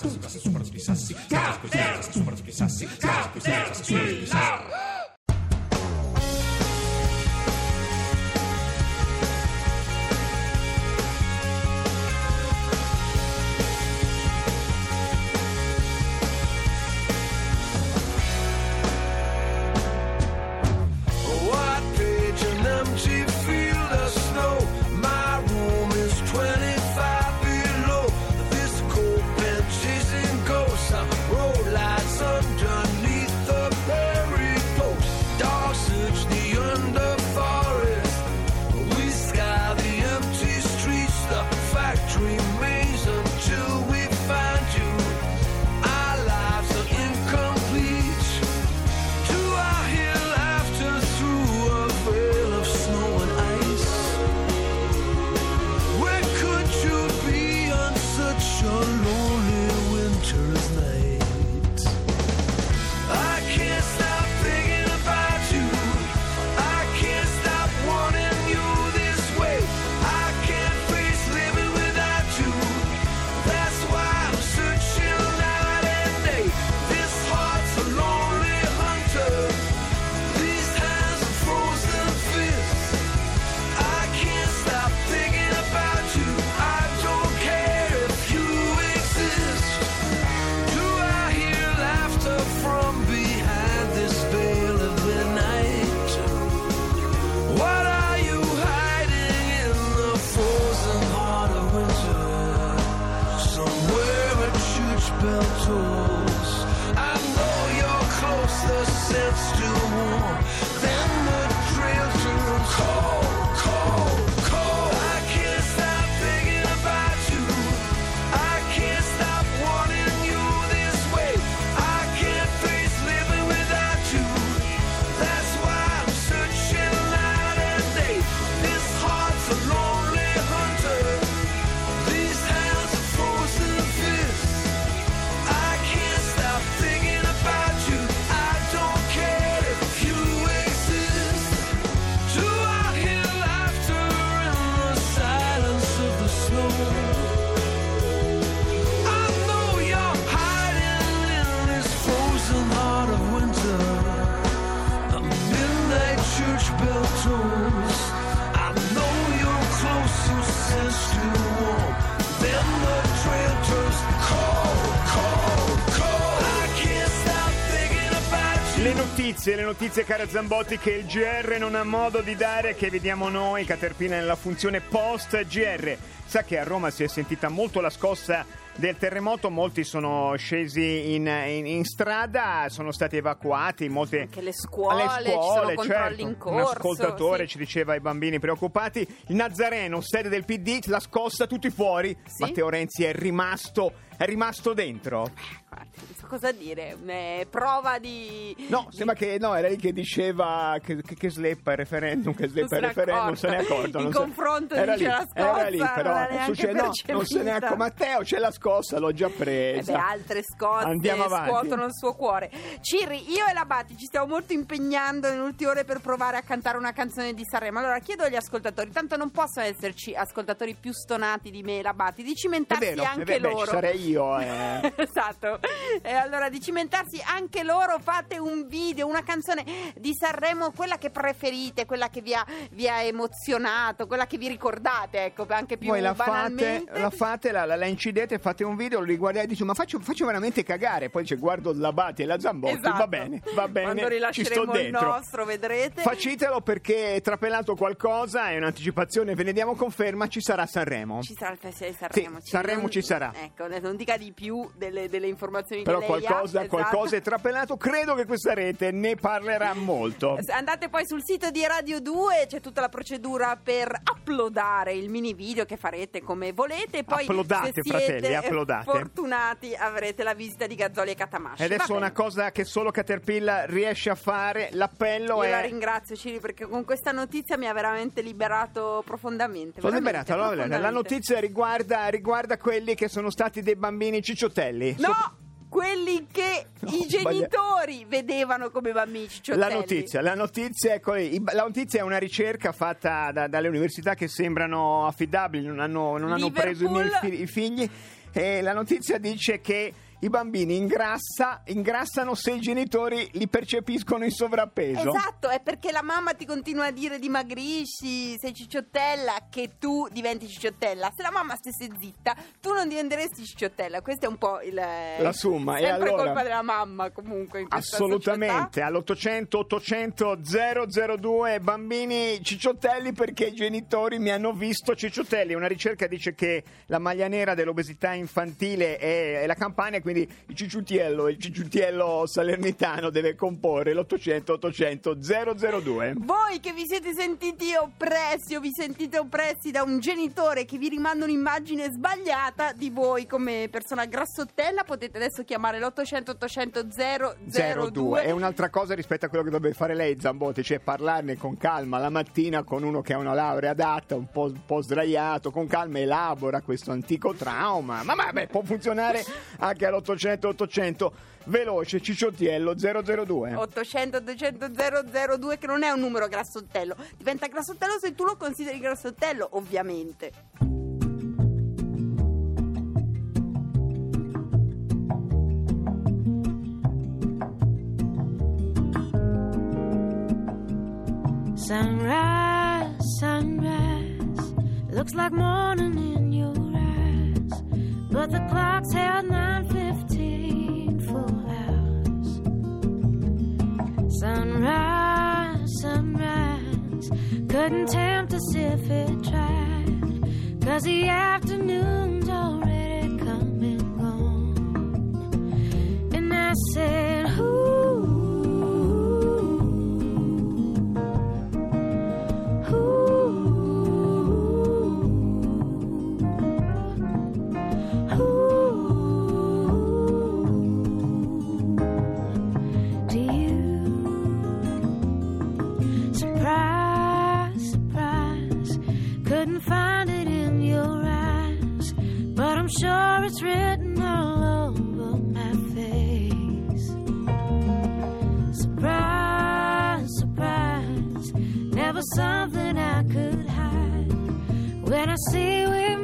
supersticiosas, supersticiosas. Le notizie, le notizie cara Zambotti che il GR non ha modo di dare, che vediamo noi, Caterpillar nella funzione post GR. Sa che a Roma si è sentita molto la scossa del terremoto, molti sono scesi in, in- in strada, sono stati evacuati, molte Anche le scuole, sono scuole, certo. in Un corso, ascoltatore sì. ci diceva ai bambini preoccupati, il Nazareno, sede del PD, la scossa tutti fuori, Sì. Matteo Renzi è rimasto, è rimasto dentro. Guardi, non so cosa dire, eh, prova di... No, sembra che no, era lì che diceva che, che, che sleppa il referendum, che sleppa il Non referendum, non se ne è accorto. In non se- confronto era lì, la Era scossa, lì, non però neanche succede- no, non se ne è accorto. Matteo, c'è la scossa, l'ho già Eh presa. beh, altre scosse Andiamo avanti. scuotono il suo cuore. Cirri, io e la Batti ci stiamo molto impegnando nelle ultime ore per provare a cantare una canzone di Sanremo. Allora chiedo agli ascoltatori, tanto non possono esserci ascoltatori più stonati di me e la Batti, di cimentarsi vero, anche beh, loro. ci sarei io. eh. esatto. E allora di cimentarsi anche loro, fate un video, una canzone di Sanremo, quella che preferite, quella che vi ha, vi ha emozionato, quella che vi ricordate, ecco, anche più Voi la fate, banalmente. la fate, la, la- la incidete, fate un video, lo riguardate e dici ma faccio, faccio veramente cagare. Poi c'è guardo la Bati e la Zambotti, Esatto. va bene, va bene, Quando ci sto dentro. nostro, vedrete. Facitelo perché è trapelato qualcosa, è un'anticipazione, ve ne diamo conferma, ci sarà Sanremo. Ci sarà il Festival di Sanremo. Sì, Sanremo non- ci sarà. Ecco, non dica di più delle, delle informazioni Però che lei qualcosa, ha. esatto. qualcosa è trapelato, credo che questa rete ne parlerà molto. Andate poi sul sito di Radio 2, c'è tutta la procedura per uploadare il mini video che farete come volete. Poi Uploadate, se fratelli, siete uploadate. fortunati avrete la visita di Gazzoli e Catamasci. E adesso una cosa che solo Caterpillar riesce a fare, l'appello Io è... la ringrazio Ciri perché con questa notizia mi ha veramente liberato profondamente. Sono veramente, liberato, allora, la profondamente. notizia riguarda, riguarda quelli che sono stati dei bambini cicciottelli. No! Quelli che No, i genitori vedevano come bambini cicciotelli. La notizia, la notizia, i- la notizia è una ricerca fatta da- dalle università che sembrano affidabili, non hanno, non hanno preso i miei figli. E la notizia dice che i bambini ingrassa, ingrassano se i genitori li percepiscono in sovrappeso. Esatto, è perché la mamma ti continua a dire dimagrisci, sei cicciottella, che tu diventi cicciottella. Se la mamma stesse zitta, tu non diventeresti cicciottella. Questa è un po' il, La summa, e Sempre allora- colpa della mamma, comunque. Assolutamente, società. all'800 800 002 bambini cicciottelli perché i genitori mi hanno visto cicciottelli. Una ricerca dice che la maglia nera dell'obesità infantile è, è la campagna, quindi il cicciutiello, il cicciutiello salernitano deve comporre l'800 800 002. Voi che vi siete sentiti oppressi o vi sentite oppressi da un genitore che vi rimanda un'immagine sbagliata di voi come persona grassottella, potete adesso chiamare l'800 800 02 002. è un'altra cosa rispetto a quello che dovrebbe fare lei Zambotti cioè parlarne con calma la mattina con uno che ha una laurea adatta un po', un po' sdraiato con calma elabora questo antico trauma ma vabbè può funzionare anche all'800 800 veloce cicciottiello 002 800 800 002 che non è un numero grassottello. Diventa grassottello se tu lo consideri grassottello ovviamente. Sunrise, sunrise, looks like morning in but the clock's held nine fifteen full hours. Sunrise, sunrise, couldn't tempt us if it tried, 'cause the afternoon's When I see we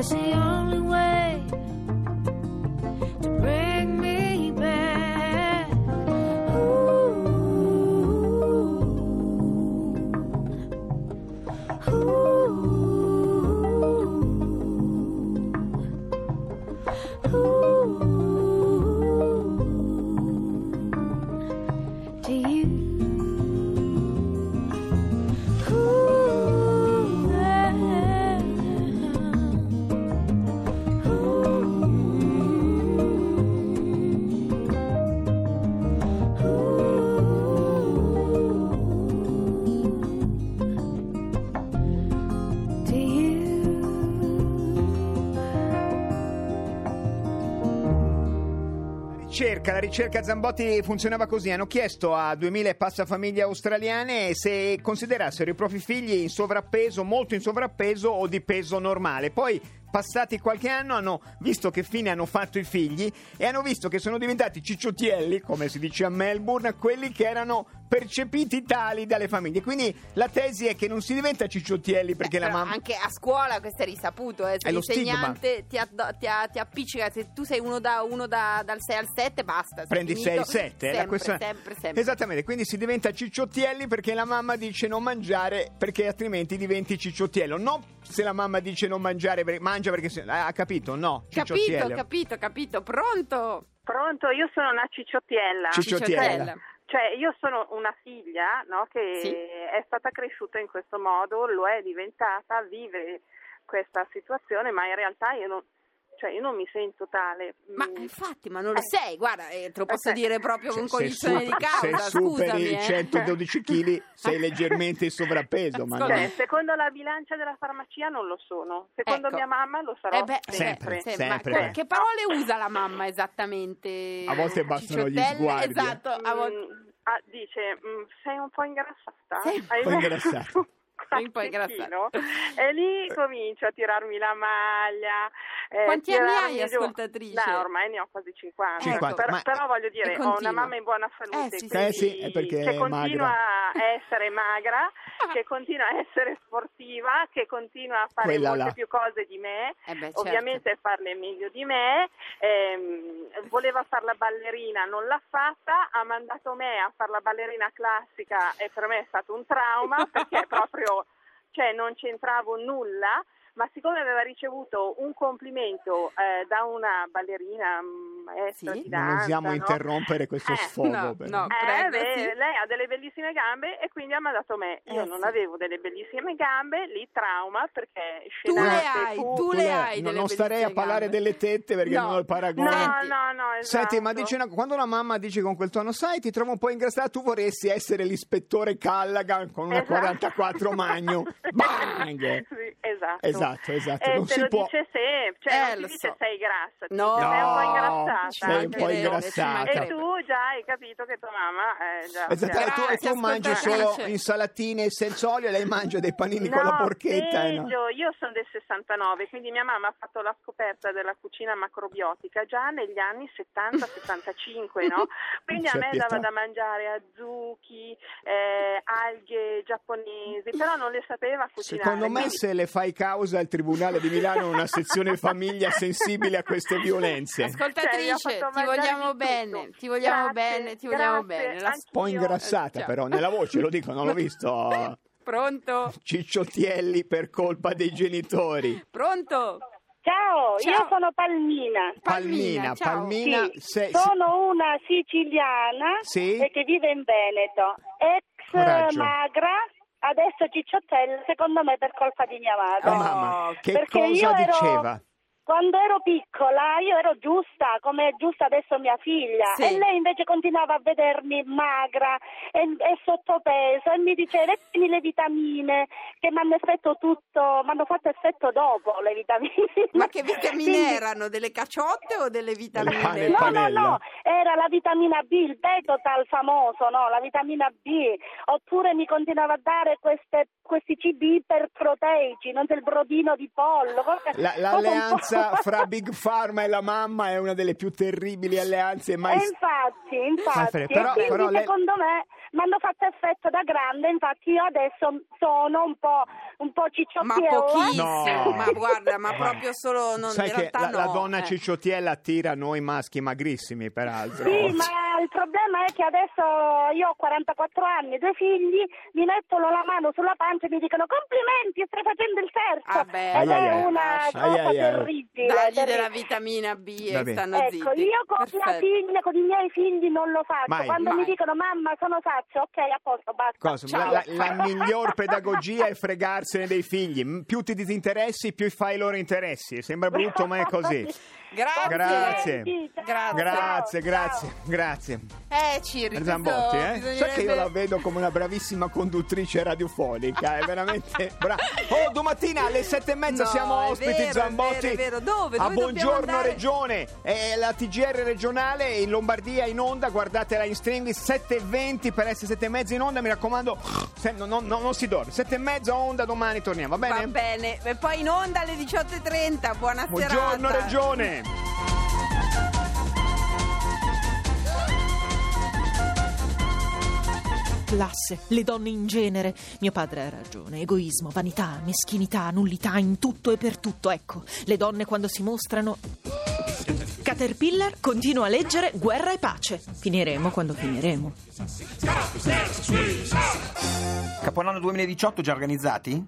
it's the only way to bring me back. Ooh. Do you? Ricerca, la ricerca Zambotti funzionava così. Hanno chiesto a 2000 e passa famiglie australiane se considerassero i propri figli in sovrappeso, molto in sovrappeso o di peso normale. Poi passati qualche anno hanno visto che fine hanno fatto i figli e hanno visto che sono diventati cicciottielli, come si dice a Melbourne, quelli che erano percepiti tali dalle famiglie. Quindi la tesi è che non si diventa cicciottielli perché Eh, la però mamma... Anche a scuola questo è risaputo, eh. se È lo l'insegnante ti, addo- ti a- ti appiccica, se tu sei uno, da, uno da- dal 6 al 7 basta. Prendi 6 finito. e 7 sempre, sempre, sempre. Esattamente, quindi si diventa cicciottielli perché la mamma dice non mangiare perché altrimenti diventi cicciottiello. No, se la mamma dice non mangiare, per- mangia perché se- ha capito? No, Capito, capito, capito. Pronto? Pronto, io sono una cicciottiella. Cicciottiella. Cioè, io sono una figlia no, che Sì. è stata cresciuta in questo modo, lo è diventata, vive questa situazione, ma in realtà io non, cioè, io non mi sento tale. Ma Mm. infatti, ma non lo sei, guarda, eh, te lo posso Eh, dire proprio con cognizione di causa, se superi scusami. i eh. 112 kg sei leggermente in sovrappeso, ma. Cioè, secondo la bilancia della farmacia non lo sono, secondo Ecco. mia mamma lo sarò Eh beh, Sempre, sempre, sempre. Ma che parole usa la mamma esattamente? A volte bastano gli sguardi, eh. Esatto, a volte... Mm, ah, dice, mm, sei un po' ingrassata? Sei un po' ingrassata. un po' ingrassata. E lì comincio a tirarmi la maglia. Eh, Quanti anni hai, ascoltatrice? No, ormai ne ho quasi 50. 50, Però, ma- però voglio dire, ho una mamma in buona salute. Eh, sì, sì, quindi sì. Eh è perché che è continua magra. a essere magra, che continua a essere sportiva, che continua a fare Quella molte là. più cose di me. Eh beh, certo. Ovviamente farle meglio di me, ehm, voleva fare la ballerina, non l'ha fatta, ha mandato me a fare la ballerina classica e per me è stato un trauma perché proprio cioè, non c'entravo nulla. Ma siccome aveva ricevuto un complimento eh, da una ballerina mm, maestra Sì? di Non danza, osiamo no? interrompere questo Eh, sfogo. no, però. no. Eh, Prego, beh, sì. lei ha delle bellissime gambe e quindi ha mandato me. Io Eh, non sì. avevo delle bellissime gambe, lì trauma perché Tu le scenate, hai, tu Tu le hai no, delle non starei a parlare gambe. delle tette perché No. non ho il paragone. No, Senti. no, no, esatto. Senti, ma dice una- quando una mamma dice con quel tono, sai, ti trovo un po' ingrassata, tu vorresti essere l'ispettore Callaghan con una Esatto. 44 magno. Bang! Esatto. Esatto, esatto, E non si lo può. dice se, cioè Eh, non ti lo dice so. sei grassa, No. dice sei un po' No, ingrassata. sei un po' ingrassata. E tu già hai capito che tua mamma è già... Esatto, cioè- e tu, e tu Grazie, mangi solo insalatine senza olio e lei mangia dei panini con la No, porchetta. eh, no? peggio, io sono del 69, quindi mia mamma ha fatto la scoperta della cucina macrobiotica già negli anni 70-75, no? Quindi a me pietà. dava da mangiare azuchi, eh, alghe giapponesi, però non le sapeva cucinare. Secondo me quindi- se le fai causa al Tribunale di Milano una sezione famiglia sensibile a queste violenze. Cioè, Ascoltatrice, fatto ti vogliamo bene, ti vogliamo Grazie, bene, ti vogliamo grazie, bene. La-. Un po' ingrassata Ciao. però, nella voce lo dico, non l'ho visto. Pronto? Cicciottielli per colpa dei genitori. Pronto? Ciao, Ciao. io sono Palmina. Palmina, Palmina, ciao. Palmina, Sì, sei- sono una siciliana Sì? e che vive in Veneto. Ex Coraggio. magra, adesso cicciottella, secondo me per colpa di mia madre. Oh, mamma, che Perché cosa ero- diceva? Quando ero piccola io ero giusta, come è giusta adesso mia figlia, Sì. e lei invece continuava a vedermi magra e, e sottopeso e mi diceva "Tieni le vitamine che mi hanno effetto tutto, mi hanno fatto effetto dopo le vitamine. Ma che vitamine Quindi- erano? Delle caciotte o delle vitamine? pane No, no, panella. no, era la vitamina B, il Betotal famoso, no, la vitamina B. Oppure mi continuava a dare queste- questi cibi iperproteici, non del brodino di pollo. l'alleanza po'- fra Big Pharma e la mamma è una delle più terribili alleanze mai E infatti, infatti, Fre- però- e quindi però lei- secondo me mi hanno fatto effetto da grande, infatti io adesso sono un po', un po' Ma pochissimo, No. ma guarda, ma proprio solo non, Sai in che la, la no, donna eh. cicciottiella attira noi maschi magrissimi, peraltro. Sì, ma il problema è che adesso io ho 44 anni, due figli, mi mettono la mano sulla pancia e mi dicono complimenti, stai facendo il terzo. Ah, beh, Ed ai, è ai. una Ai, cosa terribile. Dagli terribile. della vitamina B e stanno Ecco, zitti. io con mia Perfetto. figlia, con i miei figli non lo faccio. Mai. Quando mi Mai. dicono mamma sono sazio, ok, a posto, basta. Cosa? La, la- la miglior pedagogia è fregarsene dei figli. Più ti disinteressi, più fai i loro interessi. Sembra brutto, ma è così. Grazie. Grazie. Grazie. Grazie, grazie, grazie. Eh, Cirri, Zambotti, eh? Sai che io bisognerebbe- la vedo come una bravissima conduttrice radiofonica, è veramente brava. Oh, domattina alle sette e mezza No, siamo è ospiti vero, è Zambotti. vero, è vero. Dove? A Dove dobbiamo Buongiorno? Regione, è la TGR regionale in Lombardia in onda, guardatela in streaming 7.20 per essere sette e mezza in onda, mi raccomando, se- no, no, no, non si dorme, sette e mezza onda domani torniamo, va bene? Va bene, e poi in onda alle 18.30, buona Buongiorno serata. Regione. Classe, le donne in genere. Mio padre ha ragione. Egoismo, vanità, meschinità, nullità in tutto e per tutto. Ecco, le donne quando si mostrano. Caterpillar continua a leggere Guerra e pace. Finiremo quando finiremo. Capodanno 2018 già organizzati?